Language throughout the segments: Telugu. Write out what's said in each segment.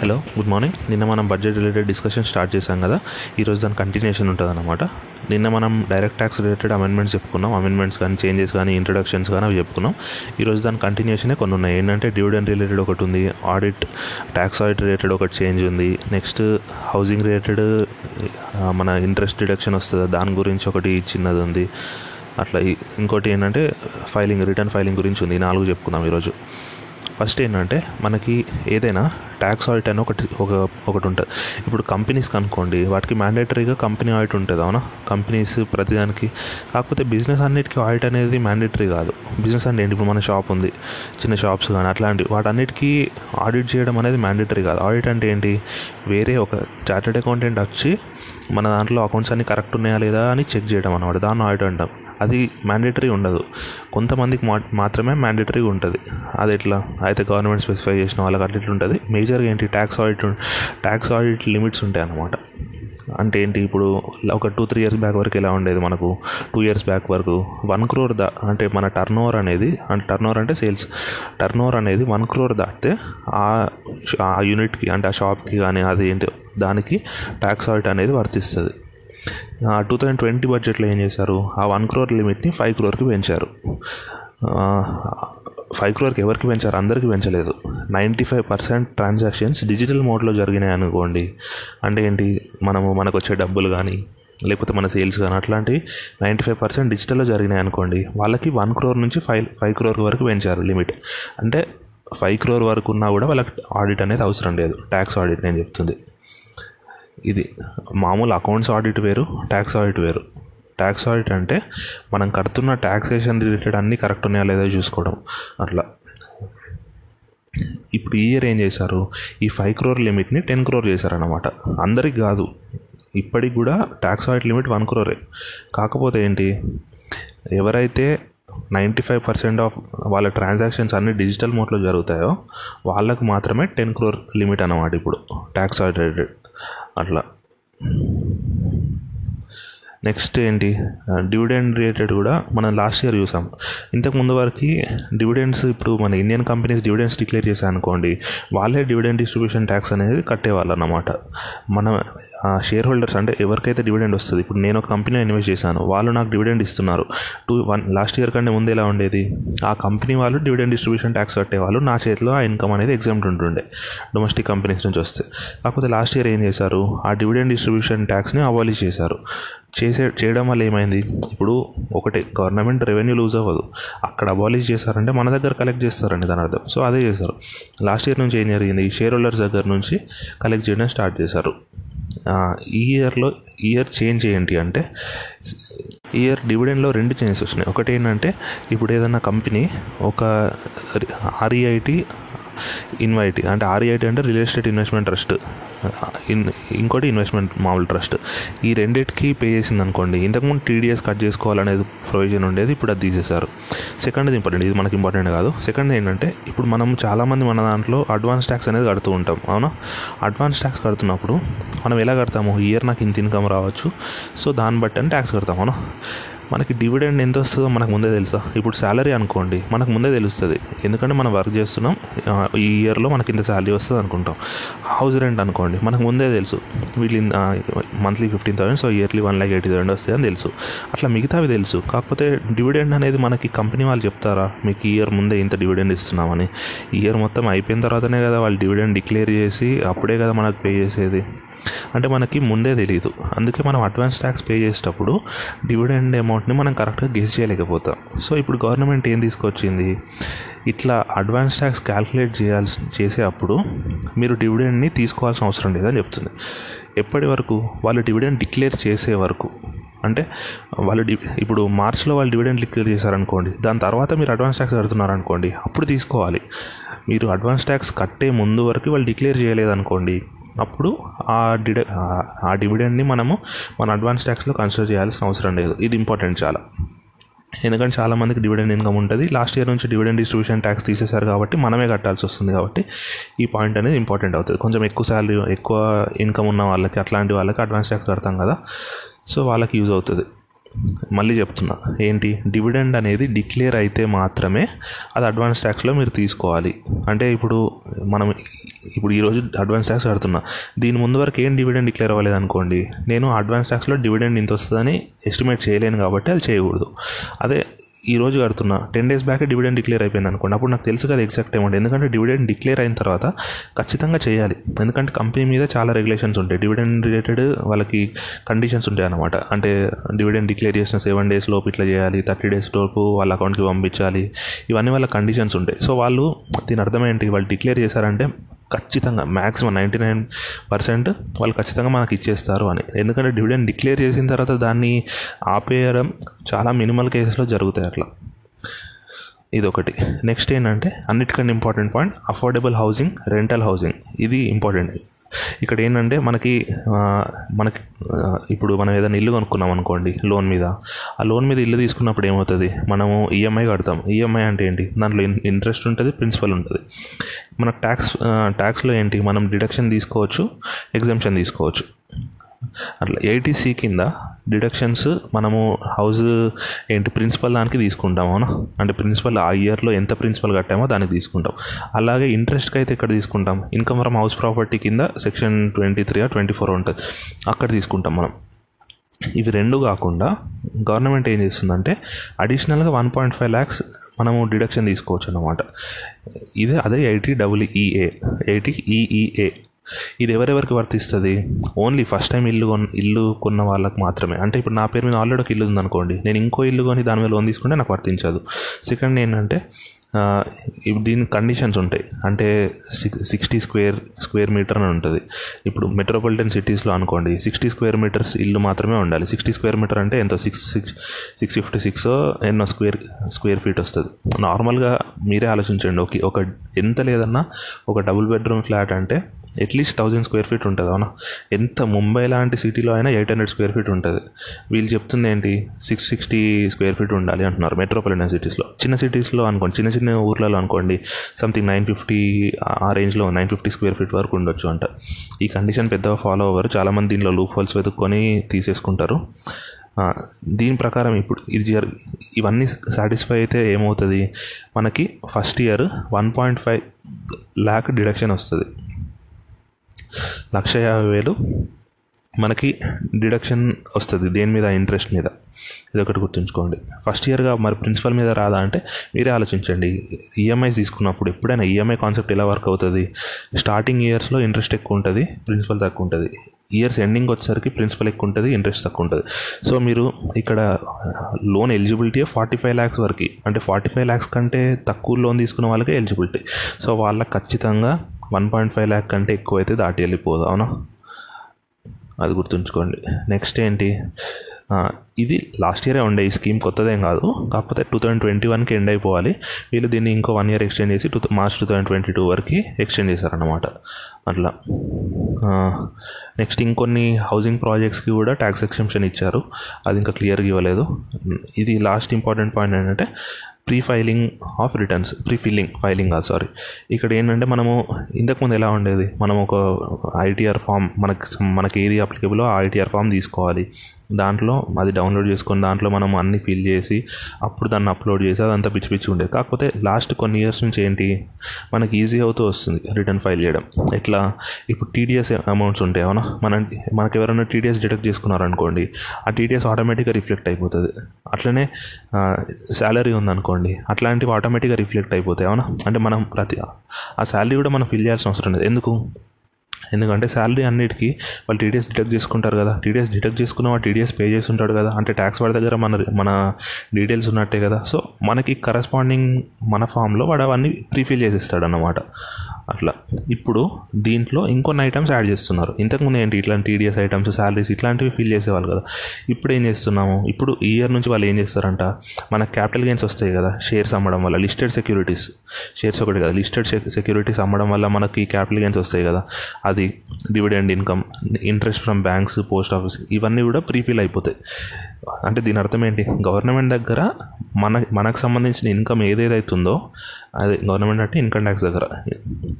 హలో గుడ్ మార్నింగ్ నిన్న మనం బడ్జెట్ రిలేటెడ్ డిస్కషన్ స్టార్ట్ చేశాం కదా? ఈరోజు దాని కంటిన్యూషన్ ఉంటుంది అనమాట నిన్న మనం డైరెక్ట్ ట్యాక్స్ రిలేటెడ్ అమెండ్మెంట్స్ చెప్పుకున్నాం. అమెండ్మెంట్స్ కానీ చేంజెస్ కానీ ఇంట్రొడక్షన్స్ కానీ అవి చెప్పుకున్నాం. ఈరోజు దాని కంటిన్యూషనే కొన్ని ఉన్నాయి. ఏంటంటే డివిడెండ్ రిలేటెడ్ ఒకటి ఉంది ఆడిట్ ట్యాక్స్ ఆడిట్ రిలేటెడ్ ఒకటి చేంజ్ ఉంది. నెక్స్ట్ హౌసింగ్ రిలేటెడ్ మన ఇంట్రెస్ట్ డిడక్షన్ వస్తుంది. దాని గురించి ఒకటి చిన్నది ఉంది. అట్లా ఇంకోటి ఏంటంటే ఫైలింగ్ రిటర్న్ ఫైలింగ్ గురించి ఉంది. నాలుగు చెప్పుకుందాం ఈరోజు ఫస్ట్ ఏంటంటే మనకి ఏదైనా ట్యాక్స్ ఆడిట్ అని ఒకటి ఒక ఒకటి ఉంటుంది. ఇప్పుడు కంపెనీస్ కనుక్కోండి వాటికి మ్యాండేటరీగా కంపెనీ ఆడిట్ ఉంటుంది అవునా? కంపెనీస్ ప్రతిదానికి. కాకపోతే బిజినెస్ అన్నిటికీ ఆడిట్ అనేది మ్యాండేటరీ కాదు. బిజినెస్ అంటే ఏంటి? ఇప్పుడు మన షాప్ ఉంది చిన్న షాప్స్ కానీ అట్లాంటి వాటన్నిటికీ ఆడిట్ చేయడం అనేది మ్యాండేటరీ కాదు. ఆడిట్ అంటే ఏంటి? వేరే ఒక చార్టెడ్ అకౌంటెంట్ వచ్చి మన దాంట్లో అకౌంట్స్ అన్ని కరెక్ట్ ఉన్నాయా లేదా అని చెక్ చేయడం అనమాట దాన్ని ఆడిట్ అంటాం. అది మ్యాండేటరీ ఉండదు. కొంతమందికి మా మాత్రమే మ్యాండేటరీ ఉంటుంది. అది ఎట్లా అయితే గవర్నమెంట్ స్పెసిఫై చేసిన వాళ్ళకి అట్లా ఇట్లా ఉంటుంది. మేజర్గా ఏంటి? Tax audit tax audit limits ఉంటాయి అన్నమాట. అంటే ఏంటి? ఇప్పుడు ఒక టూ త్రీ ఇయర్స్ బ్యాక్ వరకు ఎలా ఉండేది మనకు? టూ ఇయర్స్ బ్యాక్ వరకు వన్ క్రోర్ దా అంటే మన టర్న్ ఓవర్ అనేది అంటే టర్న్ ఓవర్ అంటే సేల్స్ టర్న్ ఓవర్ అనేది వన్ క్రోర్ దాటితే ఆ ఆ యూనిట్కి అంటే ఆ షాప్కి కానీ అది ఏంటి? దానికి ట్యాక్స్ ఆడిట్ అనేది వర్తిస్తుంది. టూ థౌజండ్ ట్వంటీ బడ్జెట్లో ఏం చేశారు? ఆ వన్ క్రోర్ లిమిట్ని ఫైవ్ క్రోర్కి పెంచారు. ఫైవ్ క్రోర్కి ఎవరికి పెంచారు? అందరికీ పెంచలేదు. Ninety five percent transactions digital మోడ్లో జరిగినాయి అనుకోండి. అంటే ఏంటి? మనము మనకు వచ్చే డబ్బులు కానీ లేకపోతే మన సేల్స్ కానీ అట్లాంటివి నైంటీ ఫైవ్ పర్సెంట్ డిజిటల్లో జరిగినాయి అనుకోండి. వాళ్ళకి వన్ క్రోర్ నుంచి ఫైవ్ ఫైవ్ క్రోర్ వరకు పెంచారు లిమిట్ అంటే ఫైవ్ క్రోర్ వరకు ఉన్నా కూడా వాళ్ళకి ఆడిట్ అనేది అవసరం లేదు. ట్యాక్స్ ఆడిట్ నేను చెప్తుంది. ఇది మామూలు అకౌంట్స్ ఆడిట్ వేరు ట్యాక్స్ ఆడిట్ వేరు. ట్యాక్స్ ఆడిట్ అంటే మనం కడుతున్న ట్యాక్సేషన్ రిలేటెడ్ అన్నీ కరెక్ట్ ఉన్నాయా లేదా చూసుకోవడం. అట్లా. ఇప్పుడు ఈ ఇయర్ ఏం చేశారు? ఈ ఫైవ్ క్రోర్ లిమిట్ని టెన్ క్రోర్ చేశారన్నమాట. అందరికి కాదు. ఇప్పటికి కూడా ట్యాక్స్ ఆడిట్ లిమిట్ వన్ క్రోరే కాకపోతే ఏంటి? ఎవరైతే నైంటీ ఫైవ్ పర్సెంట్ ఆఫ్ వాళ్ళ ట్రాన్సాక్షన్స్ అన్ని డిజిటల్ మోడ్లో జరుగుతాయో వాళ్ళకు మాత్రమే టెన్ క్రోర్ లిమిట్ అన్నమాట ఇప్పుడు. ట్యాక్స్ ఆడిట్ రిలేటెడ్ అట్లా. నెక్స్ట్ ఏంటి? డివిడెండ్ రిలేటెడ్ కూడా మనం లాస్ట్ ఇయర్ చూసాం. ఇంతకు ముందు వరకు డివిడెండ్స్ ఇప్పుడు మన ఇండియన్ కంపెనీస్ డివిడెండ్స్ డిక్లేర్ చేశాయి అనుకోండి వాళ్ళే డివిడెండ్ డిస్ట్రిబ్యూషన్ ట్యాక్స్ అనేది కట్టేవాళ్ళు అన్నమాట మన షేర్ హోల్డర్స్ అంటే ఎవరికైతే డివిడెండ్ వస్తుంది ఇప్పుడు నేను ఒక కంపెనీలో ఇన్వెస్ట్ చేశాను వాళ్ళు నాకు డివిడెండ్ ఇస్తున్నారు. టూ వన్ లాస్ట్ ఇయర్ కంటే ముందు ఎలా ఉండేది? ఆ కంపెనీ వాళ్ళు డివిడెండ్ డిస్ట్రిబ్యూషన్ ట్యాక్స్ కట్టేవాళ్ళు నా చేతిలో ఆ ఇన్కమ్ అనేది ఎగ్జామ్ట్ ఉంటుండే డొమెస్టిక్ కంపెనీస్ నుంచి వస్తే. కాకపోతే లాస్ట్ ఇయర్ ఏం చేశారు? ఆ డివిడెండ్ డిస్ట్రిబ్యూషన్ ట్యాక్స్ని అబాలిష్ చేశారు. చేసే చేయడం వల్ల ఏమైంది? ఇప్పుడు ఒకటే గవర్నమెంట్ రెవెన్యూ లూజ్ అవ్వదు. అక్కడ అబాలిష్ చేశారంటే మన దగ్గర కలెక్ట్ చేస్తారండి దాని అర్థం. సో అదే చేశారు. లాస్ట్ ఇయర్ నుంచి ఏం జరిగింది? ఈ షేర్ హోల్డర్స్ దగ్గర నుంచి కలెక్ట్ చేయడం స్టార్ట్ చేశారు. ఈ ఇయర్లో ఇయర్ చేంజ్ ఏంటి అంటే ఇయర్ డివిడెండ్లో రెండు చేంజెస్ వచ్చినాయి ఒకటి ఏంటంటే ఇప్పుడు ఏదైనా కంపెనీ ఒక ఆర్ఈఐటి ఇన్వైటీ అంటే ఆర్ఈఐటి అంటే real estate investment trust in ఇంకోటి ఇన్వెస్ట్మెంట్ మామూలు ట్రస్ట్ ఈ రెండింటికి పే చేసింది అనుకోండి ఇంతకుముందు టీడీఎస్ కట్ చేసుకోవాలనేది ప్రొవిజన్ ఉండేది ఇప్పుడు అది తీసేశారు. సెకండ్ ఇంపార్టెంట్ ఇది మనకి ఇంపార్టెంట్ కాదు. సెకండ్ ఏంటంటే ఇప్పుడు మనం చాలామంది మన దాంట్లో అడ్వాన్స్ ట్యాక్స్ అనేది కడుతూ ఉంటాం అవునా? అడ్వాన్స్ ట్యాక్స్ కడుతున్నప్పుడు మనం ఎలా కడతాము? ఇయర్ నాకు ఇంత ఇన్కమ్ రావచ్చు సో దాన్ని బట్టి అని ట్యాక్స్ కడతాం అవునా? మనకి డివిడెండ్ ఎంత వస్తుందో మనకు ముందే తెలుసా? ఇప్పుడు శాలరీ అనుకోండి మనకు ముందే తెలుస్తుంది. ఎందుకంటే మనం వర్క్ చేస్తున్నాం ఈ ఇయర్లో మనకి ఇంత శాలరీ వస్తుంది అనుకుంటాం. హౌస్ రెంట్ అనుకోండి మనకు ముందే తెలుసు. వీళ్ళు monthly fifteen thousand so yearly one lakh eighty thousand వస్తుంది అని తెలుసు. అట్లా మిగతావి తెలుసు. కాకపోతే డివిడెండ్ అనేది మనకి కంపెనీ వాళ్ళు చెప్తారా? మీకు ఇయర్ ముందే ఇంత డివిడెండ్ ఇస్తున్నామని. ఈ ఇయర్ మొత్తం అయిపోయిన తర్వాతనే కదా వాళ్ళు డివిడెండ్ డిక్లేర్ చేసి అప్పుడే కదా మనకు పే చేసేది. అంటే మనకి ముందే తెలియదు అందుకే మనం అడ్వాన్స్ ట్యాక్స్ పే చేసేటప్పుడు డివిడెండ్ అమౌంట్ని మనం కరెక్ట్గా గెస్ చేయలేకపోతాం. సో ఇప్పుడు గవర్నమెంట్ ఏం తీసుకొచ్చింది? ఇట్లా అడ్వాన్స్ ట్యాక్స్ క్యాల్కులేట్ చేయాల్సి చేసే అప్పుడు మీరు డివిడెండ్ని తీసుకోవాల్సిన అవసరం లేదని చెప్తుంది. ఎప్పటి వరకు? వాళ్ళు డివిడెండ్ డిక్లేర్ చేసే వరకు. అంటే వాళ్ళు డి ఇప్పుడు మార్చ్లో వాళ్ళు డివిడెండ్ డిక్లేర్ చేశారనుకోండి దాని తర్వాత మీరు అడ్వాన్స్ ట్యాక్స్ కడుతున్నారనుకోండి అప్పుడు తీసుకోవాలి. మీరు అడ్వాన్స్ ట్యాక్స్ కట్టే ముందు వరకు వాళ్ళు డిక్లేర్ చేయలేదనుకోండి అప్పుడు ఆ డిడ ఆ- డివిడెండ్ని మనము మన అడ్వాన్స్ ట్యాక్స్లో కన్సిడర్ చేయాల్సిన అవసరం లేదు. ఇది ఇంపార్టెంట్ చాలా. ఎందుకంటే చాలామందికి డివిడెండ్ ఇన్కమ్ ఉంటుంది. లాస్ట్ ఇయర్ నుంచి డివిడెండ్ డిస్ట్రిబ్యూషన్ ట్యాక్స్ తీసేశారు కాబట్టి మనమే కట్టాల్సి వస్తుంది కాబట్టి ఈ పాయింట్ అనేది ఇంపార్టెంట్ అవుతుంది. కొంచెం ఎక్కువ శాలరీ ఎక్కువ ఇన్కమ్ ఉన్న వాళ్ళకి అట్లాంటి వాళ్ళకి అడ్వాన్స్ ట్యాక్స్ కడతాం కదా. సో వాళ్ళకి యూజ్ అవుతుంది. మళ్ళీ చెప్తున్నా. ఏంటి? డివిడెండ్ అనేది డిక్లేర్ అయితే మాత్రమే అది అడ్వాన్స్ ట్యాక్స్లో మీరు తీసుకోవాలి. అంటే ఇప్పుడు మనం ఇప్పుడు ఈరోజు అడ్వాన్స్ ట్యాక్స్ కడుతున్నా. దీని ముందు వరకు ఏం డివిడెండ్ డిక్లేర్ అవ్వలేదు అనుకోండి. నేను అడ్వాన్స్ ట్యాక్స్లో డివిడెండ్ ఇంత వస్తుందని ఎస్టిమేట్ చేయలేను కాబట్టి అది చేయకూడదు. అదే ఈ రోజు కడుతున్నా. Ten days back dividend declare అయిపోయింది అనుకోండి. అప్పుడు నాకు తెలుసు కదా ఎగ్జాక్ట్ అమౌంట్ ఎందుకంటే డివిడెండ్ డిక్లేర్ అయిన తర్వాత ఖచ్చితంగా చేయాలి. ఎందుకంటే కంపెనీ మీద చాలా రెగ్యులేషన్స్ ఉంటాయి. డివిడెండ్ రిలేటెడ్ వాళ్ళకి కండిషన్స్ ఉంటాయి అనమాట అంటే డివిడెండ్ డిక్లేర్ చేసిన సెవెన్ డేస్ లోపు ఇట్లా చేయాలి థర్టీ డేస్ లోపు వాళ్ళ అకౌంట్కి పంపించాలి. ఇవన్నీ వాళ్ళ కండిషన్స్ ఉంటాయి. సో వాళ్ళు దీని అర్థం ఏంటి? వాళ్ళు డిక్లేర్ చేశారంటే ఖచ్చితంగా మ్యాక్సిమం నైంటీ నైన్ పర్సెంట్ వాళ్ళు ఖచ్చితంగా మనకి ఇచ్చేస్తారు అని. ఎందుకంటే డివిడెండ్ డిక్లేర్ చేసిన తర్వాత దాన్ని ఆపేయడం చాలా మినిమల్ కేసెస్లో జరుగుతాయి అట్లా. ఇదొకటి. నెక్స్ట్ ఏంటంటే అన్నిటికంటే important point affordable housing rental housing ఇది ఇంపార్టెంట్ ఇక్కడ ఏంటంటే మనకి మనకి ఇప్పుడు మనం ఏదైనా ఇల్లు కొనుక్కున్నాం అనుకోండి లోన్ మీద. ఆ లోన్ మీద ఇల్లు తీసుకున్నప్పుడు ఏమవుతుంది? మనము ఈఎంఐ కడతాం. ఈఎంఐ అంటే ఏంటి? దాంట్లో ఇంట్రెస్ట్ ఉంటుంది ప్రిన్సిపల్ ఉంటుంది. మనకు ట్యాక్స్ ట్యాక్స్లో ఏంటి? మనం డిడక్షన్ తీసుకోవచ్చు ఎగ్జామ్షన్ తీసుకోవచ్చు. అట్లా ఏటీసీ కింద డిడక్షన్స్ మనము హౌస్ ఏంటి? ప్రిన్సిపల్ దానికి తీసుకుంటాం అవునా? అంటే ప్రిన్సిపల్ ఆ ఇయర్లో ఎంత ప్రిన్సిపల్ కట్టామో దానికి తీసుకుంటాం. అలాగే ఇంట్రెస్ట్కి అయితే ఎక్కడ తీసుకుంటాం? ఇన్కమ్ ఫ్రమ్ హౌస్ ప్రాపర్టీ కింద section twenty three twenty four ఉంటుంది. అక్కడ తీసుకుంటాం మనం. ఇవి రెండు కాకుండా గవర్నమెంట్ ఏం చేస్తుందంటే అడిషనల్గా వన్ పాయింట్ ఫైవ్ ల్యాక్స్ మనము డిడక్షన్ తీసుకోవచ్చు అన్నమాట. ఇదే అదే eighty double EA eighty EEA ఇది ఎవరెవరికి వర్తిస్తుంది? ఓన్లీ ఫస్ట్ టైం ఇల్లు కొన్ ఇల్లు కొన్న వాళ్ళకి మాత్రమే. అంటే ఇప్పుడు నా పేరు మీద ఆల్రెడీ ఒక ఇల్లు ఉందనుకోండి. నేను ఇంకో ఇల్లు కొని దాని మీద లోన్ తీసుకుంటే నాకు వర్తించదు. సెకండ్ ఏంటంటే దీని కండిషన్స్ ఉంటాయి. అంటే six sixty square square metre అని ఉంటుంది. ఇప్పుడు మెట్రోపాలిటన్ సిటీస్లో అనుకోండి సిక్స్టీ స్క్వేర్ మీటర్స్ ఇల్లు మాత్రమే ఉండాలి. సిక్స్టీ స్క్వేర్ మీటర్ అంటే ఎంతో? Six six six fifty six ఎన్నో స్క్వేర్ స్క్వేర్ ఫీట్ వస్తుంది. నార్మల్గా మీరే ఆలోచించండి. ఓకే ఒక ఎంత లేదన్నా ఒక డబుల్ బెడ్రూమ్ ఫ్లాట్ అంటే at least thousand square feet ఉంటుంది అవునా? ఎంత ముంబై లాంటి సిటీలో అయినా ఎయిట్ హండ్రెడ్ స్క్వేర్ ఫీట్ ఉంటుంది. వీళ్ళు చెప్తుంది ఏంటి? సిక్స్ సిక్స్టీ స్క్వేర్ ఫీట్ ఉండాలి అంటున్నారు మెట్రోపాలిటన్ సిటీస్లో. చిన్న సిటీస్లో అనుకోండి చిన్న చిన్న ఊర్లలో అనుకోండి సంథింగ్ నైన్ ఫిఫ్టీ ఆ రేంజ్లో నైన్ ఫిఫ్టీ స్క్వేర్ ఫీట్ వరకు ఉండొచ్చు అంట. ఈ కండిషన్ పెద్దగా ఫాలో అవ్వరు. చాలామంది దీనిలో లూప్ హోల్స్ వెతుక్కొని తీసేసుకుంటారు. దీని ప్రకారం ఇప్పుడు ఇది జర్ ఇవన్నీ సాటిస్ఫై అయితే ఏమవుతుంది? మనకి first year one point five lakh deduction వస్తుంది. లక్ష యాభై వేలు. మనకి డిడక్షన్ వస్తుంది దేని మీద? ఇంట్రెస్ట్ మీద. ఇది ఒకటి గుర్తుంచుకోండి. ఫస్ట్ ఇయర్గా మరి ప్రిన్సిపల్ మీద రాదా అంటే మీరే ఆలోచించండి. ఈఎంఐస్ తీసుకున్నప్పుడు ఎప్పుడైనా ఈఎంఐ కాన్సెప్ట్ ఎలా వర్క్ అవుతుంది? స్టార్టింగ్ ఇయర్స్లో ఇంట్రెస్ట్ ఎక్కువ ఉంటుంది ప్రిన్సిపల్ తక్కువ ఉంటుంది. ఇయర్స్ ఎండింగ్ వచ్చేసరికి ప్రిన్సిపల్ ఎక్కువ ఉంటుంది ఇంట్రెస్ట్ తక్కువ ఉంటుంది. సో మీరు ఇక్కడ loan eligibility forty five lakhs వరకు. అంటే ఫార్టీ ఫైవ్ ల్యాక్స్ కంటే తక్కువ లోన్ తీసుకున్న వాళ్ళకే ఎలిజిబిలిటీ. సో వాళ్ళకి ఖచ్చితంగా వన్ పాయింట్ ఫైవ్ ల్యాక్ కంటే ఎక్కువ అయితే దాటి వెళ్ళిపోదు అవునా? అది గుర్తుంచుకోండి. నెక్స్ట్ ఏంటి? ఇది లాస్ట్ ఇయరే ఉండే ఈ స్కీమ్ కొత్తదేం కాదు. కాకపోతే టూ థౌజండ్ ట్వంటీ వన్కి ఎండ్ అయిపోవాలి. వీళ్ళు దీన్ని ఇంకో వన్ ఇయర్ ఎక్స్టెండ్ చేసి to March two thousand twenty two వరకు ఎక్స్టెండ్ చేశారనమాట అట్లా. నెక్స్ట్ ఇంకొన్ని హౌసింగ్ ప్రాజెక్ట్స్కి కూడా ట్యాక్స్ ఎక్సెంప్షన్ ఇచ్చారు. అది ఇంకా క్లియర్గా ఇవ్వలేదు. ఇది లాస్ట్ ఇంపార్టెంట్ పాయింట్ ఏంటంటే pre filing of returns pre filling filing కాదు సారీ ఇక్కడ ఏంటంటే మనము ఇంతకుముందు ఎలా ఉండేది? మనం ఒక ఐటీఆర్ ఫామ్ మనకి మనకి ఏది అప్లికేబులో ఆ ఐటీఆర్ ఫామ్ తీసుకోవాలి. దాంట్లో అది డౌన్లోడ్ చేసుకొని దాంట్లో మనం అన్ని ఫిల్ చేసి అప్పుడు దాన్ని అప్లోడ్ చేసి అదంతా పిచ్చి పిచ్చి ఉండేది. కాకపోతే లాస్ట్ కొన్ని ఇయర్స్ నుంచి ఏంటి మనకి ఈజీ అవుతూ వస్తుంది రిటర్న్ ఫైల్ చేయడం. ఎట్లా? ఇప్పుడు టీడీఎస్ అమౌంట్స్ ఉంటాయి అవునా? మన మనకి ఎవరైనా టీడీఎస్ డిడక్ట్ చేసుకున్నారనుకోండి ఆ టీడీఎస్ ఆటోమేటిక్గా రిఫ్లెక్ట్ అయిపోతుంది. అట్లనే శాలరీ ఉందనుకోండి అట్లాంటివి ఆటోమేటిక్గా రిఫ్లెక్ట్ అయిపోతాయి అవునా? అంటే మనం ప్రతి ఆ శాలరీ కూడా మనం ఫిల్ చేయాల్సిన అవసరం లేదు. ఎందుకు? ఎందుకంటే శాలరీ అన్నిటికీ వాళ్ళు టీడీఎస్ డిడక్ట్ చేసుకుంటారు కదా. టీడీఎస్ డిడక్ట్ చేసుకున్న వాడు టీడీఎస్ పే చేసి ఉంటాడు కదా. అంటే ట్యాక్స్ వాడి దగ్గర మన మన డీటెయిల్స్ ఉన్నట్టే కదా. సో మనకి కరస్పాండింగ్ మన ఫామ్లో వాడు అవన్నీ ప్రీఫిల్ చేసిస్తాడు అన్నమాట అట్లా. ఇప్పుడు దీంట్లో ఇంకొన్ని ఐటమ్స్ యాడ్ చేస్తున్నారు. ఇంతకుముందు ఏంటి ఇట్లాంటి టీడీఎస్ ఐటమ్స్ శాలరీస్ ఇట్లాంటివి ఫిల్ చేసేవాళ్ళు కదా. ఇప్పుడు ఏం చేస్తున్నాము? ఇప్పుడు ఈ ఇయర్ నుంచి వాళ్ళు ఏం చేస్తారంట? మన క్యాపిటల్ గెయిన్స్ వస్తాయి కదా షేర్స్ అమ్మడం వల్ల లిస్టెడ్ సెక్యూరిటీస్ షేర్స్ ఒకటి కదా లిస్టెడ్ సెక్యూరిటీస్ అమ్మడం వల్ల మనకి క్యాపిటల్ గెయిన్స్ వస్తాయి కదా. అది dividend income interest from banks post office ఇవన్నీ కూడా ప్రీఫిల్ అయిపోతాయి. అంటే దీని అర్థం ఏంటి? గవర్నమెంట్ దగ్గర మన మనకు సంబంధించిన ఇన్కమ్ ఏదేదైతే ఉందో అది గవర్నమెంట్ అంటే ఇన్కమ్ ట్యాక్స్ దగ్గర.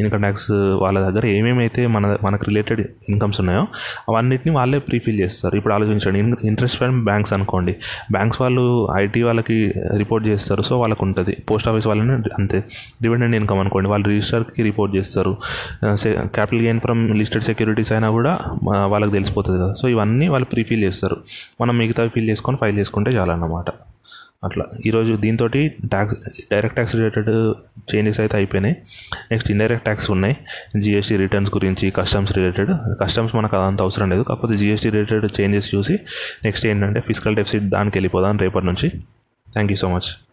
ఇన్కమ్ ట్యాక్స్ వాళ్ళ దగ్గర ఏమేమైతే మన మనకు రిలేటెడ్ ఇన్కమ్స్ ఉన్నాయో అవన్నిటిని వాళ్ళే ప్రీఫిల్ చేస్తారు. ఇప్పుడు ఆలోచించండి. ఇంట్రెస్ట్ ఫ్రమ్ బ్యాంక్స్ అనుకోండి. బ్యాంక్స్ వాళ్ళు ఐటీ వాళ్ళకి రిపోర్ట్ చేస్తారు. సో వాళ్ళకు ఉంటుంది. పోస్ట్ ఆఫీస్ వాళ్ళని అంతే. డివిడెండ్ ఇన్కమ్ అనుకోండి. వాళ్ళు రిజిస్టర్కి రిపోర్ట్ చేస్తారు. Capital gain from listed securities అయినా కూడా వాళ్ళకి తెలిసిపోతుంది కదా. సో ఇవన్నీ వాళ్ళు ప్రీఫిల్ చేస్తారు. మనం మిగతా ఫీల్ ఫిల్ చేసుకొని ఫైల్ చేసుకుంటే చాలన్నమాట. అట్లా. ఈరోజు దీంతో tax direct tax related changes అయితే అయిపోయినాయి. నెక్స్ట్ ఇండైరెక్ట్ ట్యాక్స్ ఉన్నాయి. జిఎస్టీ రిటర్న్స్ గురించి కస్టమ్స్ రిలేటెడ్. కస్టమ్స్ మనకు అదంత అవసరం లేదు. కాకపోతే జిఎస్టీ రిలేటెడ్ చేంజెస్ చూసి నెక్స్ట్ ఏంటంటే ఫిజికల్ డెఫిసిట్ దానికి వెళ్ళిపోదాం రేపటి నుంచి. Thank you so much.